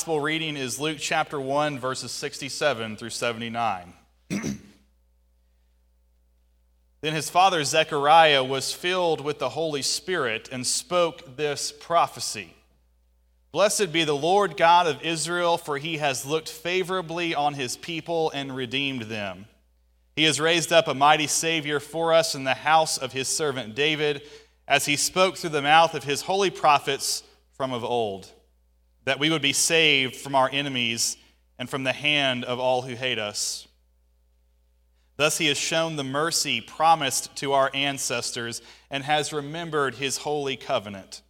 gospel reading is Luke chapter 1, verses 67 through 79. then his father Zechariah was filled with the Holy Spirit and spoke this prophecy Blessed be the Lord God of Israel, for he has looked favorably on his people and redeemed them. He has raised up a mighty Savior for us in the house of his servant David, as he spoke through the mouth of his holy prophets from of old that we would be saved from our enemies and from the hand of all who hate us. Thus, he has shown the mercy promised to our ancestors and has remembered his holy covenant,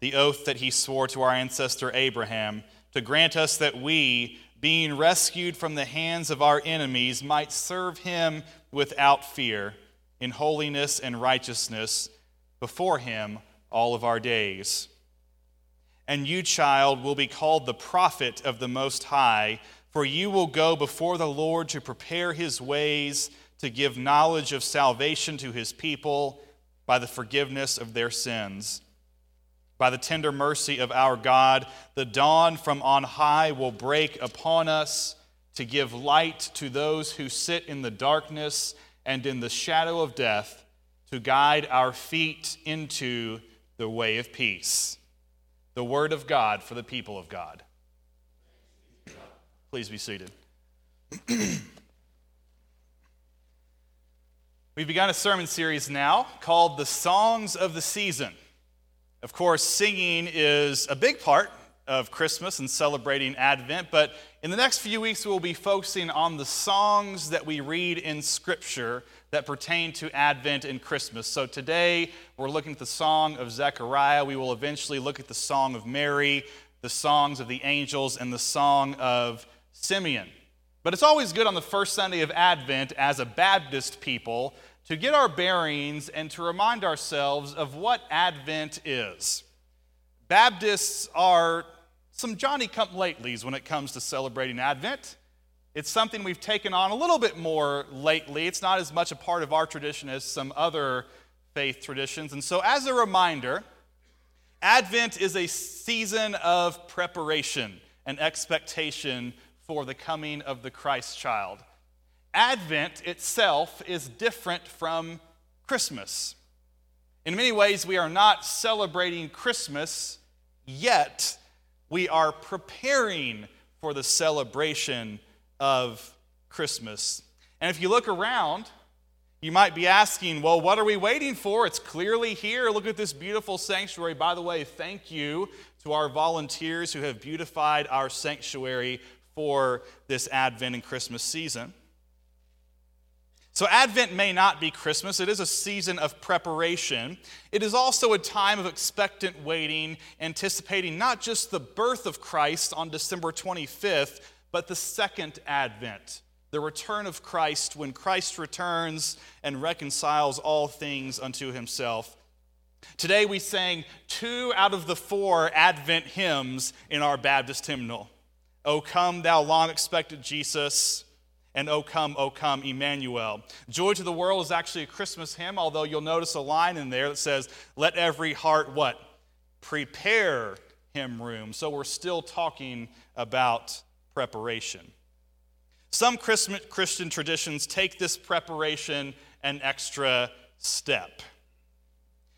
the oath that he swore to our ancestor Abraham, to grant us that we, being rescued from the hands of our enemies, might serve him without fear, in holiness and righteousness, before him all of our days. And you, child, will be called the prophet of the Most High, for you will go before the Lord to prepare his ways, to give knowledge of salvation to his people by the forgiveness of their sins. By the tender mercy of our God, the dawn from on high will break upon us to give light to those who sit in the darkness and in the shadow of death, to guide our feet into the way of peace the word of God for the people of God. Please be seated. We've begun a sermon series now called The Songs of the Season. Of course, singing is a big part of Christmas and celebrating Advent, but in the next few weeks, we'll be focusing on the songs that we read in Scripture that pertain to Advent and Christmas. So today we're looking at the song of Zechariah. We will eventually look at the song of Mary, the songs of the angels, and the song of Simeon. But it's always good on the first Sunday of Advent as a Baptist people to get our bearings and to remind ourselves of what Advent is. Baptists are some Johnny come latelys when it comes to celebrating Advent. It's something we've taken on a little bit more lately. It's not as much a part of our tradition as some other faith traditions. And so, as a reminder, Advent is a season of preparation and expectation for the coming of the Christ child. Advent itself is different from Christmas. In many ways, we are not celebrating Christmas yet, we are preparing for the celebration of Christmas. And if you look around, you might be asking, well, what are we waiting for? It's clearly here. Look at this beautiful sanctuary. By the way, thank you to our volunteers who have beautified our sanctuary for this Advent and Christmas season. So, Advent may not be Christmas. It is a season of preparation. It is also a time of expectant waiting, anticipating not just the birth of Christ on December 25th, but the second advent, the return of Christ, when Christ returns and reconciles all things unto himself. Today we sang two out of the four Advent hymns in our Baptist hymnal. O come, thou long expected Jesus, and O come, O come, Emmanuel. Joy to the World is actually a Christmas hymn, although you'll notice a line in there that says, Let every heart what? Prepare him room. So we're still talking about preparation. Some Christian traditions take this preparation an extra step.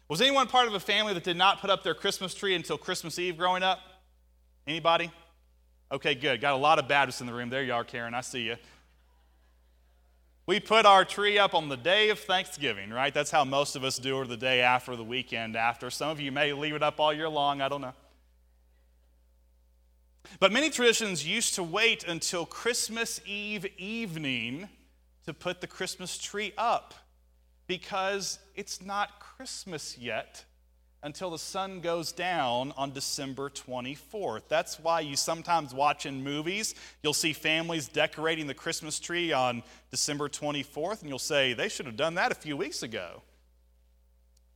Was anyone part of a family that did not put up their Christmas tree until Christmas Eve growing up? Anybody? Okay, good. Got a lot of Baptists in the room. There you are, Karen. I see you. We put our tree up on the day of Thanksgiving, right? That's how most of us do, or the day after, the weekend after. Some of you may leave it up all year long. I don't know. But many traditions used to wait until Christmas Eve evening to put the Christmas tree up because it's not Christmas yet until the sun goes down on December 24th. That's why you sometimes watch in movies, you'll see families decorating the Christmas tree on December 24th, and you'll say, they should have done that a few weeks ago.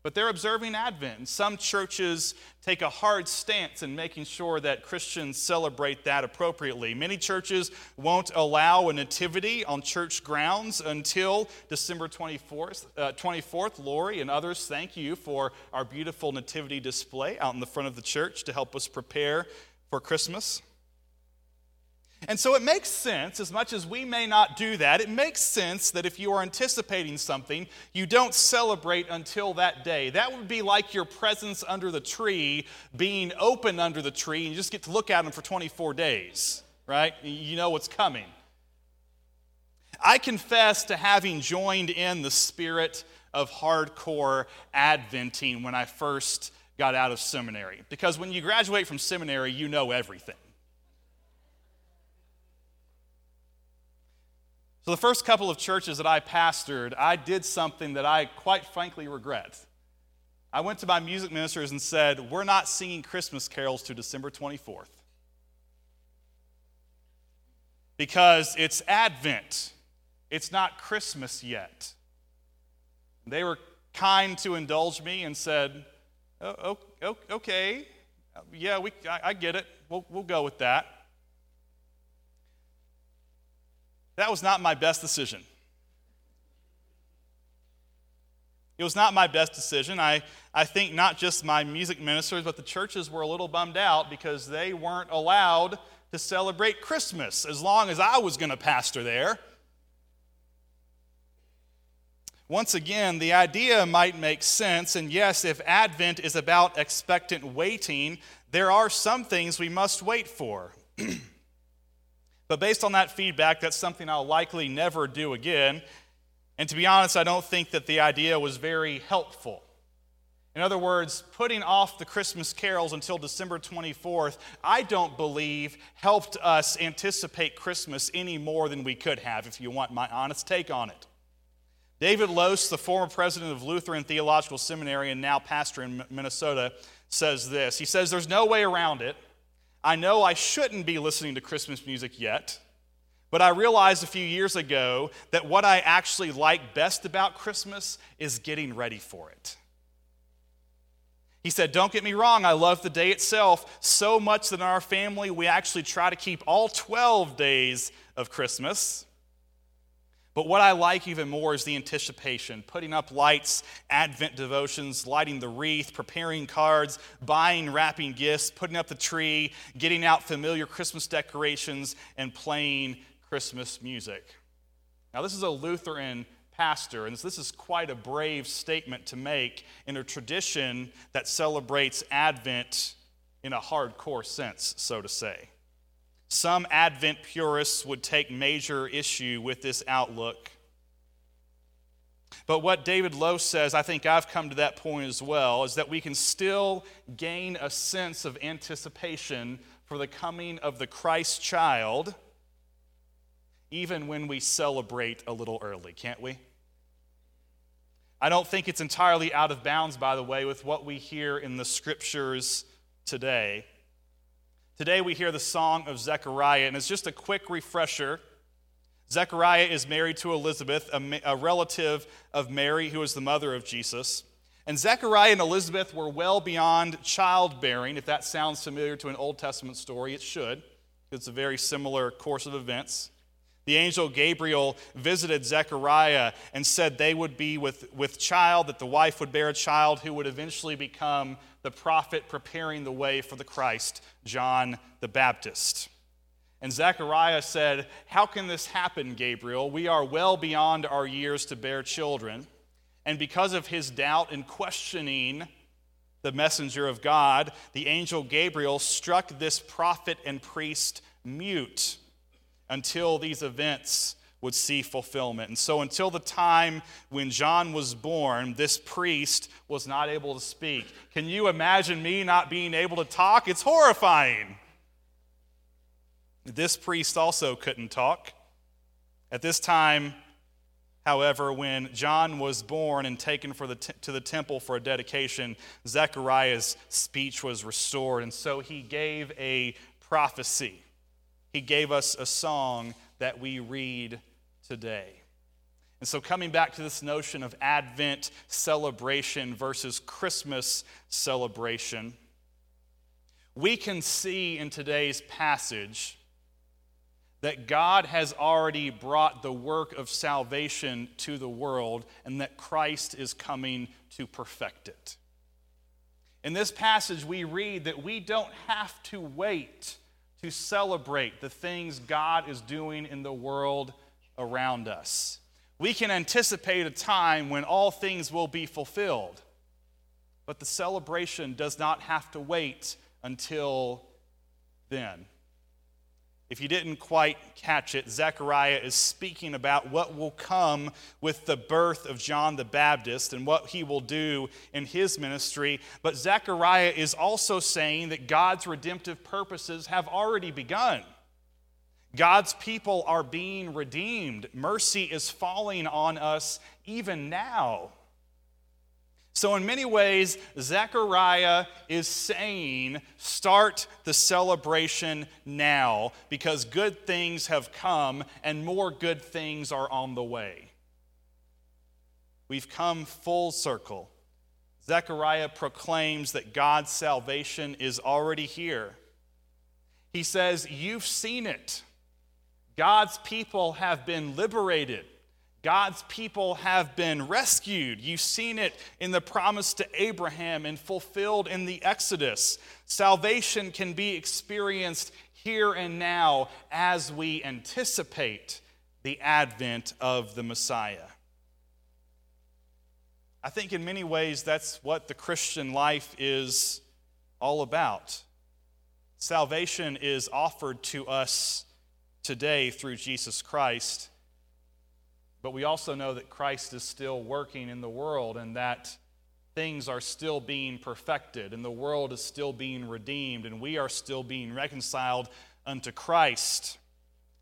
But they're observing Advent. Some churches take a hard stance in making sure that Christians celebrate that appropriately. Many churches won't allow a nativity on church grounds until December 24th. Uh, 24th. Lori and others, thank you for our beautiful nativity display out in the front of the church to help us prepare for Christmas. And so it makes sense, as much as we may not do that, it makes sense that if you are anticipating something, you don't celebrate until that day. That would be like your presents under the tree being open under the tree, and you just get to look at them for 24 days, right? You know what's coming. I confess to having joined in the spirit of hardcore Adventing when I first got out of seminary. Because when you graduate from seminary, you know everything. So, the first couple of churches that I pastored, I did something that I quite frankly regret. I went to my music ministers and said, We're not singing Christmas carols to December 24th. Because it's Advent, it's not Christmas yet. They were kind to indulge me and said, oh, Okay, yeah, we, I, I get it. We'll, we'll go with that. That was not my best decision. It was not my best decision. I, I think not just my music ministers, but the churches were a little bummed out because they weren't allowed to celebrate Christmas as long as I was going to pastor there. Once again, the idea might make sense, and yes, if Advent is about expectant waiting, there are some things we must wait for. But based on that feedback, that's something I'll likely never do again. And to be honest, I don't think that the idea was very helpful. In other words, putting off the Christmas carols until December 24th, I don't believe helped us anticipate Christmas any more than we could have, if you want my honest take on it. David Lose, the former president of Lutheran Theological Seminary and now pastor in Minnesota, says this. He says, There's no way around it. I know I shouldn't be listening to Christmas music yet, but I realized a few years ago that what I actually like best about Christmas is getting ready for it. He said, Don't get me wrong, I love the day itself so much that in our family we actually try to keep all 12 days of Christmas. But what I like even more is the anticipation putting up lights, Advent devotions, lighting the wreath, preparing cards, buying, wrapping gifts, putting up the tree, getting out familiar Christmas decorations, and playing Christmas music. Now, this is a Lutheran pastor, and this is quite a brave statement to make in a tradition that celebrates Advent in a hardcore sense, so to say. Some Advent purists would take major issue with this outlook. But what David Lose says, I think I've come to that point as well, is that we can still gain a sense of anticipation for the coming of the Christ child, even when we celebrate a little early, can't we? I don't think it's entirely out of bounds, by the way, with what we hear in the scriptures today. Today we hear the song of Zechariah, and it's just a quick refresher. Zechariah is married to Elizabeth, a, a, relative of Mary, who is the mother of Jesus. And Zechariah and Elizabeth were well beyond childbearing. If that sounds familiar to an Old Testament story, it should. It's a very similar course of events. The angel Gabriel visited Zechariah and said they would be with, with child, that the wife would bear a child who would eventually become the prophet preparing the way for the Christ, John the Baptist. And Zechariah said, How can this happen, Gabriel? We are well beyond our years to bear children. And because of his doubt and questioning the messenger of God, the angel Gabriel struck this prophet and priest mute until these events would see fulfillment. And so, until the time when John was born, this priest was not able to speak. Can you imagine me not being able to talk? It's horrifying. This priest also couldn't talk. At this time, however, when John was born and taken the t- to the temple for a dedication, Zechariah's speech was restored. And so he gave a prophecy. He gave us a song that we read today. And so, coming back to this notion of Advent celebration versus Christmas celebration, we can see in today's passage that God has already brought the work of salvation to the world and that Christ is coming to perfect it. In this passage, we read that we don't have to wait to celebrate the things God is doing in the world around us. We can anticipate a time when all things will be fulfilled, but the celebration does not have to wait until then. If you didn't quite catch it, Zechariah is speaking about what will come with the birth of John the Baptist and what he will do in his ministry. But Zechariah is also saying that God's redemptive purposes have already begun. God's people are being redeemed. Mercy is falling on us even now. So, in many ways, Zechariah is saying, start the celebration now because good things have come and more good things are on the way. We've come full circle. Zechariah proclaims that God's salvation is already here. He says, You've seen it. God's people have been liberated. God's people have been rescued. You've seen it in the promise to Abraham and fulfilled in the Exodus. Salvation can be experienced here and now as we anticipate the advent of the Messiah. I think in many ways that's what the Christian life is all about. Salvation is offered to us today through Jesus Christ. But we also know that Christ is still working in the world and that things are still being perfected and the world is still being redeemed and we are still being reconciled unto Christ.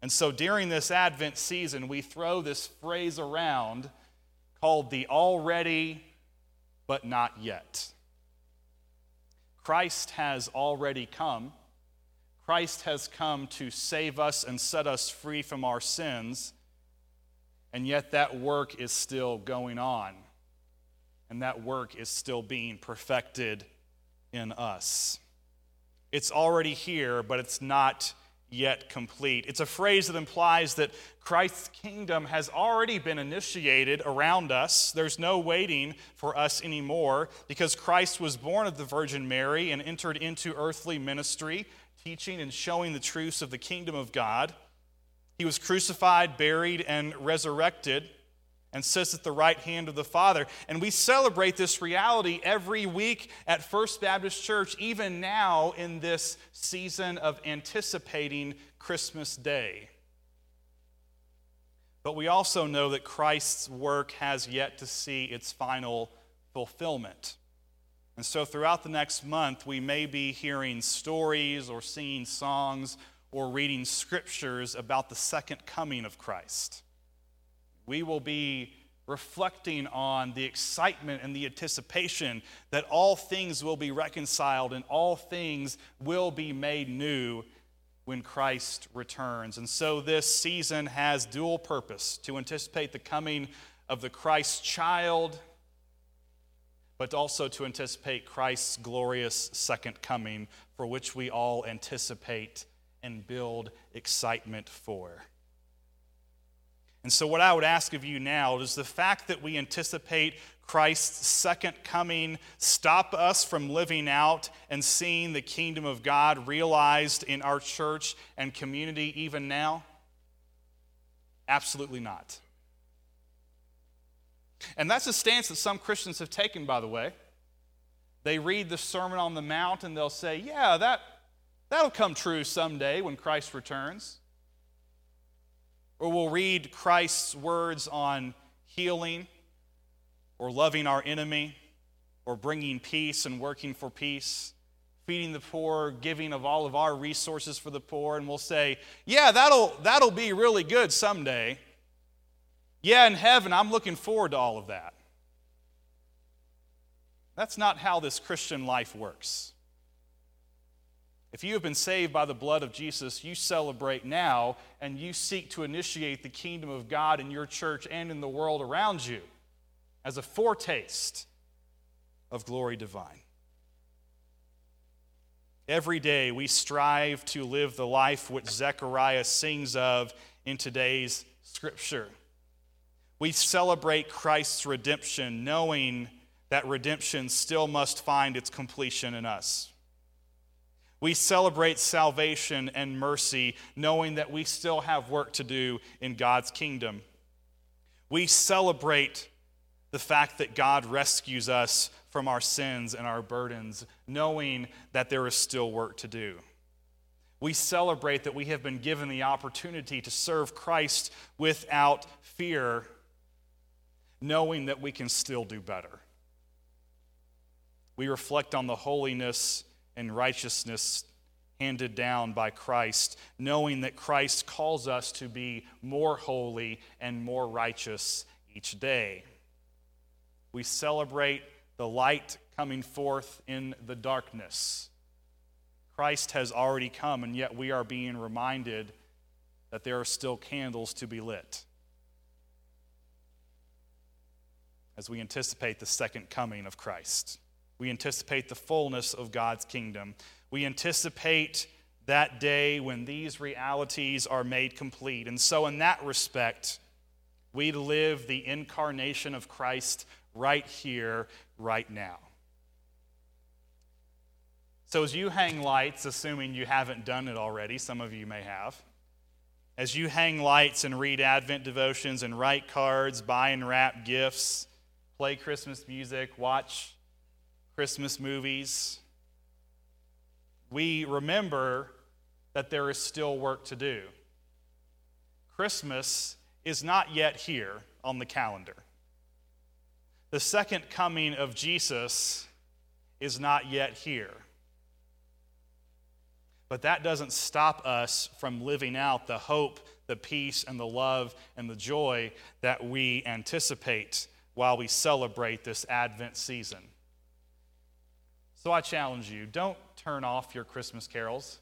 And so during this Advent season, we throw this phrase around called the already but not yet. Christ has already come. Christ has come to save us and set us free from our sins. And yet, that work is still going on. And that work is still being perfected in us. It's already here, but it's not yet complete. It's a phrase that implies that Christ's kingdom has already been initiated around us. There's no waiting for us anymore because Christ was born of the Virgin Mary and entered into earthly ministry, teaching and showing the truths of the kingdom of God. He was crucified, buried, and resurrected and sits at the right hand of the Father. And we celebrate this reality every week at First Baptist Church, even now in this season of anticipating Christmas Day. But we also know that Christ's work has yet to see its final fulfillment. And so throughout the next month, we may be hearing stories or singing songs or reading scriptures about the second coming of Christ. We will be reflecting on the excitement and the anticipation that all things will be reconciled and all things will be made new when Christ returns. And so this season has dual purpose to anticipate the coming of the Christ child, but also to anticipate Christ's glorious second coming, for which we all anticipate and build excitement for. And so, what I would ask of you now is the fact that we anticipate Christ's second coming stop us from living out and seeing the kingdom of God realized in our church and community even now? Absolutely not. And that's a stance that some Christians have taken, by the way. They read the Sermon on the Mount and they'll say, Yeah, that, That'll come true someday when Christ returns. Or we'll read Christ's words on healing, or loving our enemy, or bringing peace and working for peace, feeding the poor, giving of all of our resources for the poor, and we'll say, Yeah, that'll, that'll be really good someday. Yeah, in heaven, I'm looking forward to all of that. That's not how this Christian life works. If you have been saved by the blood of Jesus, you celebrate now and you seek to initiate the kingdom of God in your church and in the world around you as a foretaste of glory divine. Every day we strive to live the life which Zechariah sings of in today's scripture. We celebrate Christ's redemption, knowing that redemption still must find its completion in us. We celebrate salvation and mercy, knowing that we still have work to do in God's kingdom. We celebrate the fact that God rescues us from our sins and our burdens, knowing that there is still work to do. We celebrate that we have been given the opportunity to serve Christ without fear, knowing that we can still do better. We reflect on the holiness and righteousness handed down by Christ, knowing that Christ calls us to be more holy and more righteous each day. We celebrate the light coming forth in the darkness. Christ has already come, and yet we are being reminded that there are still candles to be lit. As we anticipate the second coming of Christ. We anticipate the fullness of God's kingdom. We anticipate that day when these realities are made complete. And so, in that respect, we live the incarnation of Christ right here, right now. So, as you hang lights, assuming you haven't done it already, some of you may have, as you hang lights and read Advent devotions and write cards, buy and wrap gifts, play Christmas music, watch Christmas movies, we remember that there is still work to do. Christmas is not yet here on the calendar. The second coming of Jesus is not yet here. But that doesn't stop us from living out the hope, the peace, and the love and the joy that we anticipate while we celebrate this Advent season. So I challenge you don't turn off your Christmas carols.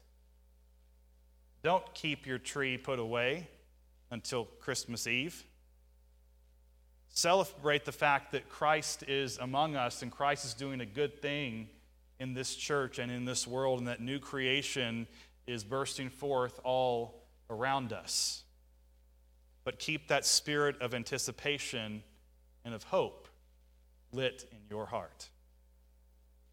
Don't keep your tree put away until Christmas Eve. Celebrate the fact that Christ is among us and Christ is doing a good thing in this church and in this world, and that new creation is bursting forth all around us. But keep that spirit of anticipation and of hope lit in your heart.